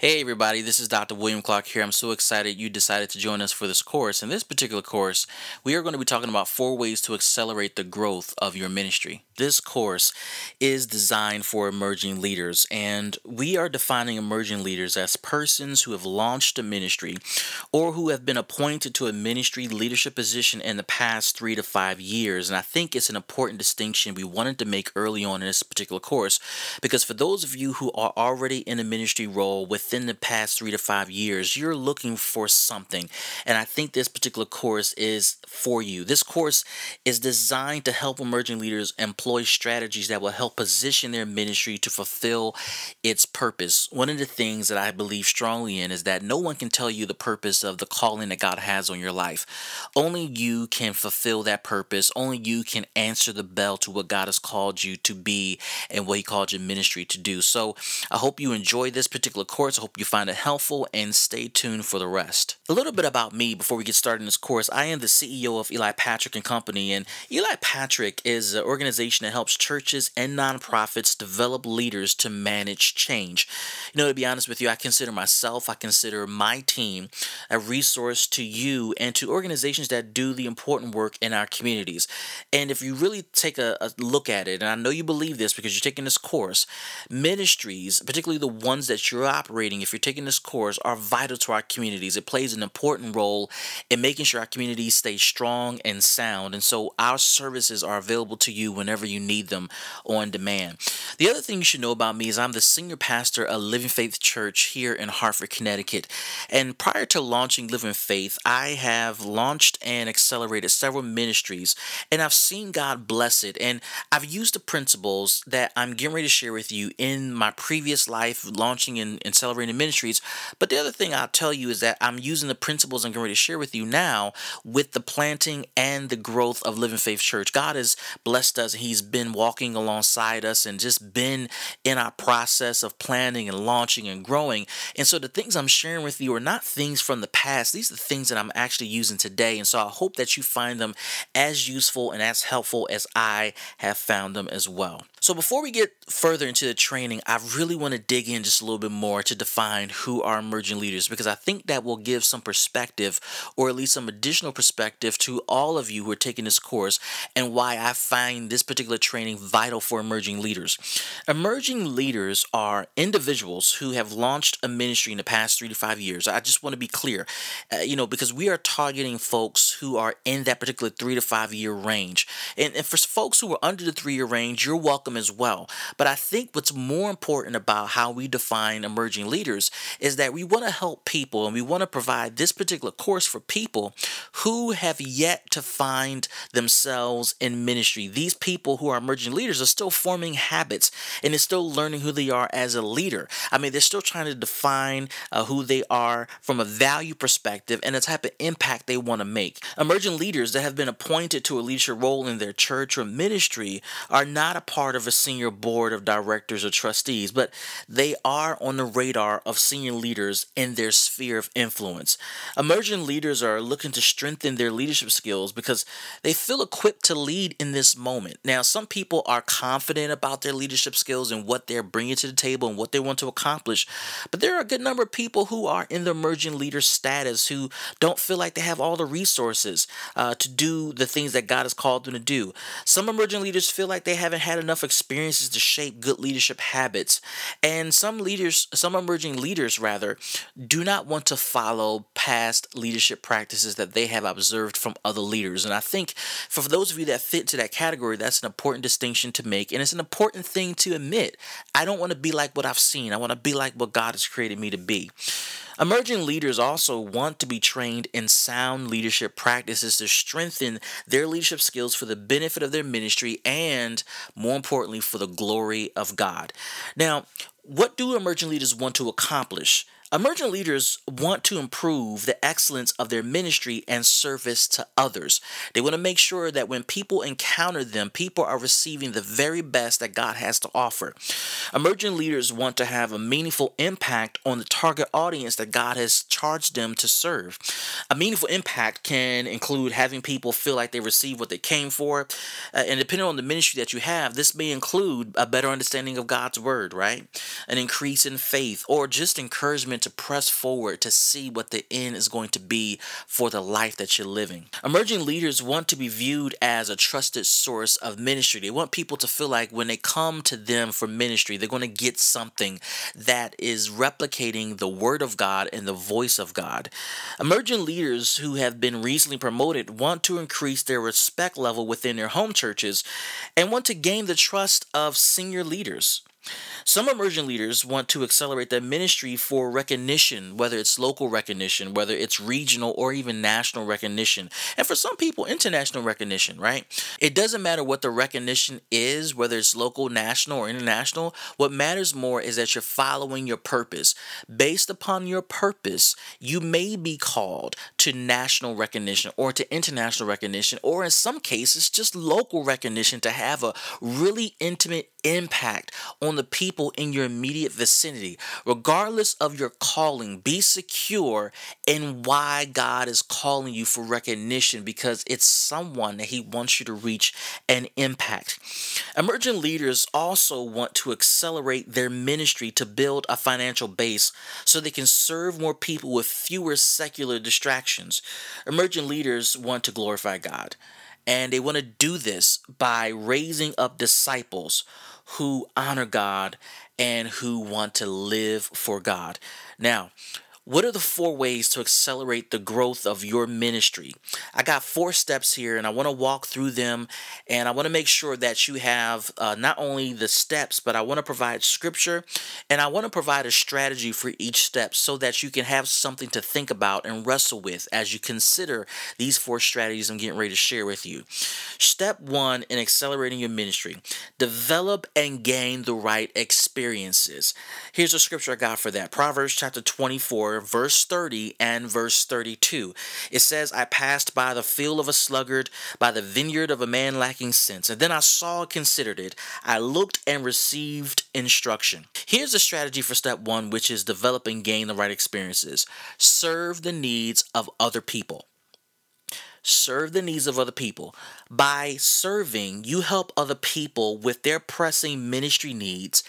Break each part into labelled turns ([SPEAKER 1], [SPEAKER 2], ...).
[SPEAKER 1] Hey everybody, this is Dr. William Clark here. I'm so excited you decided to join us for this course. In this particular course, we are going to be talking about four ways to accelerate the growth of your ministry. This course is designed for emerging leaders, and we are defining emerging leaders as persons who have launched a ministry or who have been appointed to a ministry leadership position in the past three to five years. And I think it's an important distinction we wanted to make early on in this particular course because for those of you who are already in a ministry role with within the past three to five years, you're looking for something. And I think this particular course is for you. This course is designed to help emerging leaders employ strategies that will help position their ministry to fulfill its purpose. One of the things that I believe strongly in is that no one can tell you the purpose of the calling that God has on your life. Only you can fulfill that purpose. Only you can answer the bell to what God has called you to be and what He called your ministry to do. So I hope you enjoy this particular course. I hope you find it helpful and stay tuned for the rest. A little bit about me before we get started in this course. I am the CEO of Eli Patrick and Company, and Eli Patrick is an organization that helps churches and nonprofits develop leaders to manage change. You know, to be honest with you, I consider myself, I consider my team a resource to you and to organizations that do the important work in our communities. And if you really take a, a look at it, and I know you believe this because you're taking this course, ministries, particularly the ones that you're operating if you're taking this course, are vital to our communities. It plays an important role in making sure our communities stay strong and sound. And so our services are available to you whenever you need them on demand. The other thing you should know about me is I'm the senior pastor of Living Faith Church here in Hartford, Connecticut. And prior to launching Living Faith, I have launched and accelerated several ministries, and I've seen God bless it. And I've used the principles that I'm getting ready to share with you in my previous life, launching and, and celebrating In the ministries. But the other thing I'll tell you is that I'm using the principles I'm going to share with you now with the planting and the growth of Living Faith Church. God has blessed us. He's been walking alongside us and just been in our process of planning and launching and growing. And so the things I'm sharing with you are not things from the past. These are the things that I'm actually using today. And so I hope that you find them as useful and as helpful as I have found them as well. So before we get further into the training, I really want to dig in just a little bit more to define who are emerging leaders because I think that will give some perspective or at least some additional perspective to all of you who are taking this course and why I find this particular training vital for emerging leaders. Emerging leaders are individuals who have launched a ministry in the past three to five years. I just want to be clear, uh, you know, because we are targeting folks who are in that particular three to five year range. And, and for folks who are under the three year range, you're welcome as well. But I think what's more important about how we define emerging leaders is that we want to help people and we want to provide this particular course for people who have yet to find themselves in ministry. These people who are emerging leaders are still forming habits and they're still learning who they are as a leader. I mean, they're still trying to define uh, who they are from a value perspective and the type of impact they want to make. Emerging leaders that have been appointed to a leadership role in their church or ministry are not a part of a senior board of directors or trustees, but they are on the radar of senior leaders in their sphere of influence. Emerging leaders are looking to strengthen their leadership skills because they feel equipped to lead in this moment. Now, some people are confident about their leadership skills and what they're bringing to the table and what they want to accomplish, but there are a good number of people who are in the emerging leader status who don't feel like they have all the resources uh, to do the things that God has called them to do. Some emerging leaders feel like they haven't had enough experiences to shape good leadership habits. And some leaders, some emerging leaders rather, do not want to follow past leadership practices that they have observed from other leaders. And I think for those of you that fit into that category, that's an important distinction to make. And it's an important thing to admit. I don't want to be like what I've seen, I want to be like what God has created me to be. Emerging leaders also want to be trained in sound leadership practices to strengthen their leadership skills for the benefit of their ministry and, more importantly, for the glory of God. Now, what do emerging leaders want to accomplish? Emerging leaders want to improve the excellence of their ministry and service to others. They want to make sure that when people encounter them, people are receiving the very best that God has to offer. Emerging leaders want to have a meaningful impact on the target audience that God has charged them to serve. A meaningful impact can include having people feel like they receive what they came for. Uh, and depending on the ministry that you have, this may include a better understanding of God's word, right? An increase in faith, or just encouragement to press forward to see what the end is going to be for the life that you're living. Emerging leaders want to be viewed as a trusted source of ministry. They want people to feel like when they come to them for ministry, they're going to get something that is replicating the Word of God and the voice of God. Emerging leaders who have been recently promoted want to increase their respect level within their home churches and want to gain the trust of senior leaders. Some emerging leaders want to accelerate their ministry for recognition, whether it's local recognition, whether it's regional or even national recognition, and for some people, international recognition, right? It doesn't matter what the recognition is, whether it's local, national, or international. What matters more is that you're following your purpose. Based upon your purpose, you may be called to national recognition or to international recognition, or in some cases, just local recognition to have a really intimate impact on the people in your immediate vicinity. Regardless of your calling, be secure in why God is calling you for recognition because it's someone that He wants you to reach and impact. Emerging leaders also want to accelerate their ministry to build a financial base so they can serve more people with fewer secular distractions. Emerging leaders want to glorify God. And they want to do this by raising up disciples who honor God and who want to live for God. Now, what are the four ways to accelerate the growth of your ministry? I got four steps here and I want to walk through them and I want to make sure that you have uh, not only the steps, but I want to provide scripture and I want to provide a strategy for each step so that you can have something to think about and wrestle with as you consider these four strategies I'm getting ready to share with you. Step one in accelerating your ministry develop and gain the right experiences. Here's a scripture I got for that Proverbs chapter 24 verse 30 and verse 32. It says, I passed by the field of a sluggard, by the vineyard of a man lacking sense, and then I saw considered it. I looked and received instruction. Here's the strategy for step one, which is develop and gain the right experiences. Serve the needs of other people serve the needs of other people. By serving, you help other people with their pressing ministry needs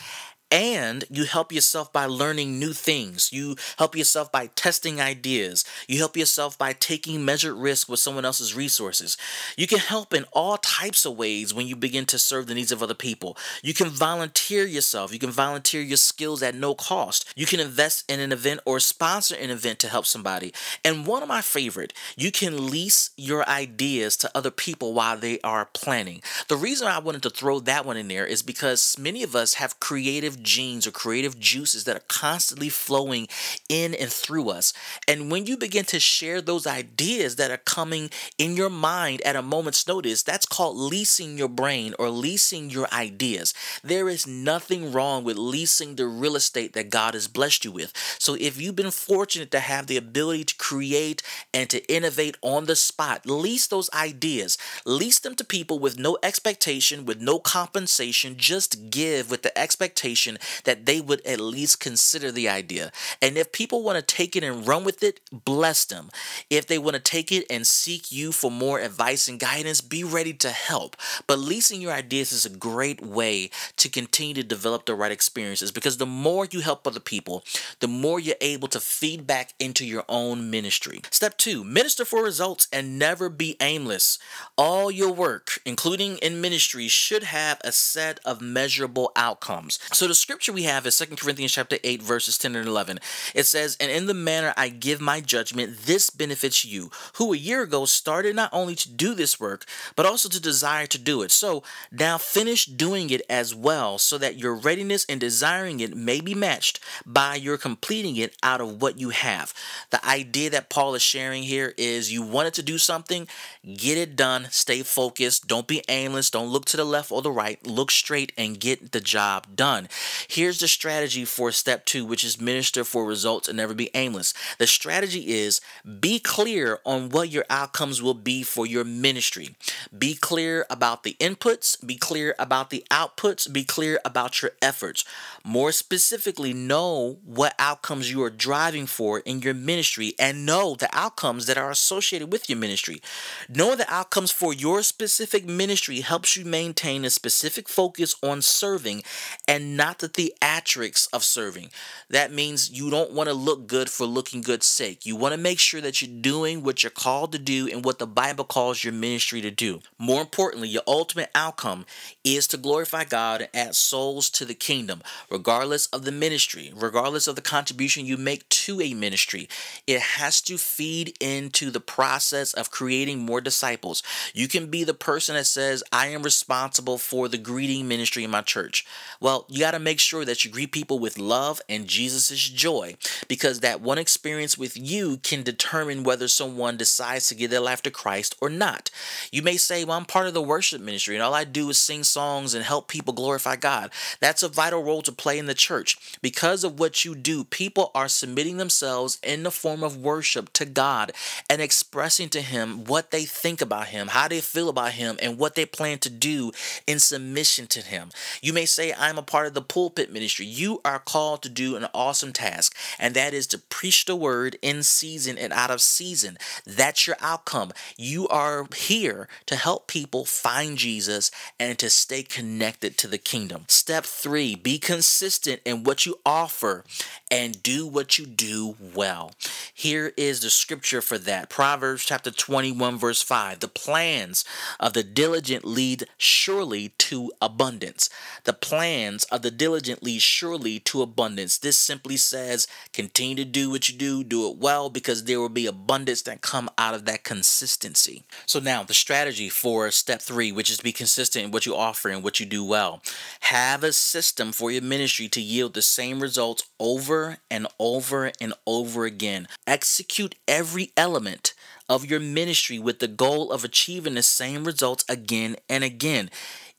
[SPEAKER 1] and you help yourself by learning new things. You help yourself by testing ideas. You help yourself by taking measured risk with someone else's resources. You can help in all types of ways when you begin to serve the needs of other people. You can volunteer yourself. You can volunteer your skills at no cost. You can invest in an event or sponsor an event to help somebody. And one of my favorite, you can lease your ideas to other people while they are planning. The reason I wanted to throw that one in there is because many of us have creative genes or creative juices that are constantly flowing in and through us. And when you begin to share those ideas that are coming in your mind at a moment's notice, that's called leasing your brain or leasing your ideas. There is nothing wrong with leasing the real estate that God has blessed you with. So if you've been fortunate to have the ability to create and to innovate on the spot, lease those ideas. Lease them to people with no expectation, with no compensation. Just give with the expectation that they would at least consider the idea. And if people want to take it and run with it, bless them. If they want to take it and seek you for more advice and guidance, be ready to help. But leasing your ideas is a great way to continue to develop the right experiences because the more you help other people, the more you're able to feed back into your own ministry. Step two, minister for results and never be aimless. All your work, including in ministry, should have a set of measurable outcomes. So the scripture we have is 2 Corinthians chapter 8 verses 10 and 11. It says, "And in the manner I give my judgment, this benefits you, who a year ago started not only to do this work, but also to desire to do it. So now finish doing it as well, so that your readiness in desiring it may be matched by your completing it out of what you have." The idea that Paul is sharing here is you wanted to do something, get it done, stay focused, don't be aimless, don't look to the left or the right, look straight and get the job done. Here's the strategy for step two, which is minister for results and never be aimless. The strategy is be clear on what your outcomes will be for your ministry. Be clear about the inputs, be clear about the outputs, be clear about your efforts. More specifically, know what outcomes you are driving for in your ministry and know the outcomes that are associated with your ministry. Knowing the outcomes for your specific ministry helps you maintain a specific focus on serving and not the theatrics of serving. That means you don't want to look good for looking good's sake. You want to make sure that you're doing what you're called to do and what the Bible calls your ministry to do. More importantly, your ultimate outcome is to glorify God and add souls to the kingdom, regardless of the ministry, regardless of the contribution you make to a ministry. It has to feed into the process of creating more disciples. You can be the person that says, I am responsible for the greeting ministry in my church. Well, you got to make sure that you greet people with love and Jesus' joy because that one experience with you can determine whether someone decides to give their life to Christ or not. You may say, Well, I'm part of the worship ministry and all I do is sing songs and help people glorify God. That's a vital role to play in the church. Because of what you do, people are submitting themselves in the form of worship to God and expressing to Him what they think about Him, how they feel about Him, and what they plan to do in submission to Him. You may say, I'm a part of the pulpit ministry. You are called to do an awesome task, and that is to preach the word in season and out of season. That's your outcome. You are here to help people find Jesus and to stay connected to the kingdom. Step three be consistent in what you offer and do what you do well. Here is the scripture for that Proverbs chapter 21, verse 5. The plans of the diligent lead surely to abundance. The plans of the diligent lead surely to abundance. This simply says continue to do what you do, do it well, because there will be abundance that come out of that consistency. So now the strategy for step three, which is be consistent in what you offer and what you do well. Have a system for your ministry to yield the same results over and over and over again. Execute every element of your ministry with the goal of achieving the same results again and again.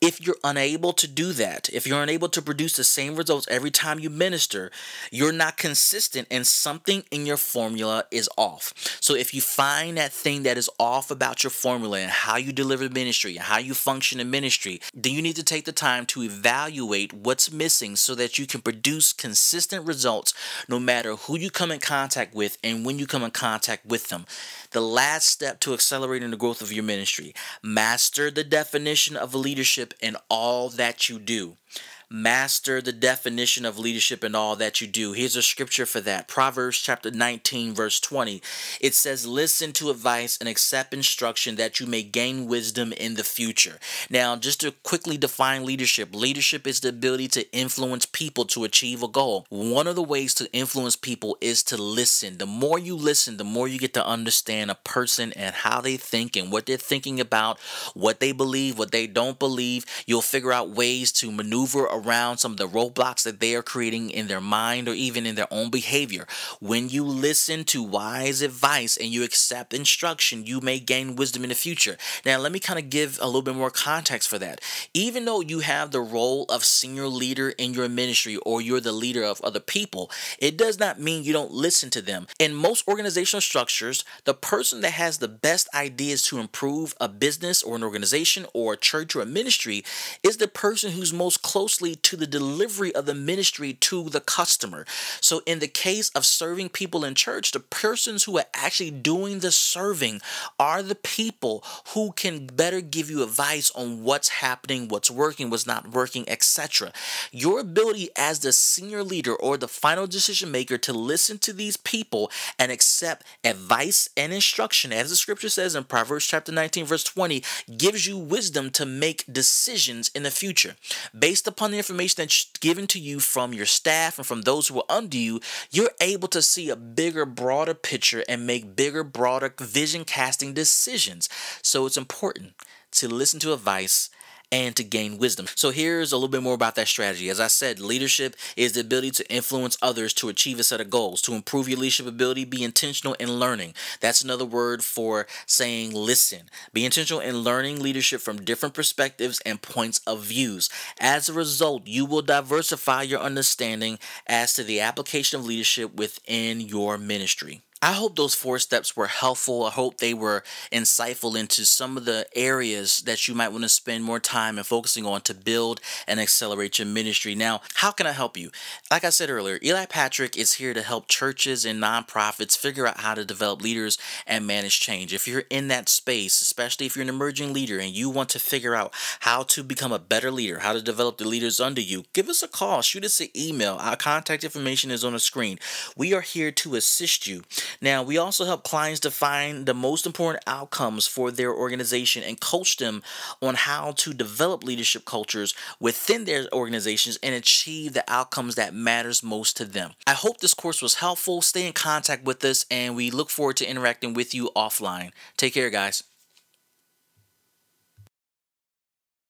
[SPEAKER 1] If you're unable to do that, if you're unable to produce the same results every time you minister, you're not consistent and something in your formula is off. So if you find that thing that is off about your formula and how you deliver ministry and how you function in ministry, then you need to take the time to evaluate what's missing so that you can produce consistent results no matter who you come in contact with and when you come in contact with them. The last step to accelerating the growth of your ministry master the definition of leadership in all that you do master the definition of leadership in all that you do. Here's a scripture for that Proverbs chapter 19, verse 20. It says, Listen to advice and accept instruction that you may gain wisdom in the future. Now, just to quickly define leadership, leadership is the ability to influence people to achieve a goal. One of the ways to influence people is to listen. The more you listen, the more you get to understand a person and how they think and what they're thinking about, what they believe, what they don't believe. You'll figure out ways to maneuver around around some of the roadblocks that they are creating in their mind or even in their own behavior. When you listen to wise advice and you accept instruction, you may gain wisdom in the future. Now, let me kind of give a little bit more context for that. Even though you have the role of senior leader in your ministry or you're the leader of other people, it does not mean you don't listen to them. In most organizational structures, the person that has the best ideas to improve a business or an organization or a church or a ministry is the person who's most closely to the delivery of the ministry to the customer. So, in the case of serving people in church, the persons who are actually doing the serving are the people who can better give you advice on what's happening, what's working, what's not working, etc. Your ability as the senior leader or the final decision maker to listen to these people and accept advice and instruction, as the scripture says in Proverbs chapter 19, verse 20, gives you wisdom to make decisions in the future. Based upon the information that's given to you from your staff and from those who are under you, you're able to see a bigger, broader picture and make bigger, broader vision casting decisions. So it's important to listen to advice and to gain wisdom. So here's a little bit more about that strategy. As I said, leadership is the ability to influence others to achieve a set of goals. To improve your leadership ability, be intentional in learning. That's another word for saying listen. Be intentional in learning leadership from different perspectives and points of views. As a result, you will diversify your understanding as to the application of leadership within your ministry. I hope those four steps were helpful. I hope they were insightful into some of the areas that you might want to spend more time and focusing on to build and accelerate your ministry. Now, how can I help you? Like I said earlier, Eli Patrick is here to help churches and nonprofits figure out how to develop leaders and manage change. If you're in that space, especially if you're an emerging leader and you want to figure out how to become a better leader, how to develop the leaders under you, give us a call, shoot us an email. Our contact information is on the screen. We are here to assist you. Now, we also help clients define the most important outcomes for their organization and coach them on how to develop leadership cultures within their organizations and achieve the outcomes that matters most to them. I hope this course was helpful. Stay in contact with us and we look forward to interacting with you offline. Take care, guys.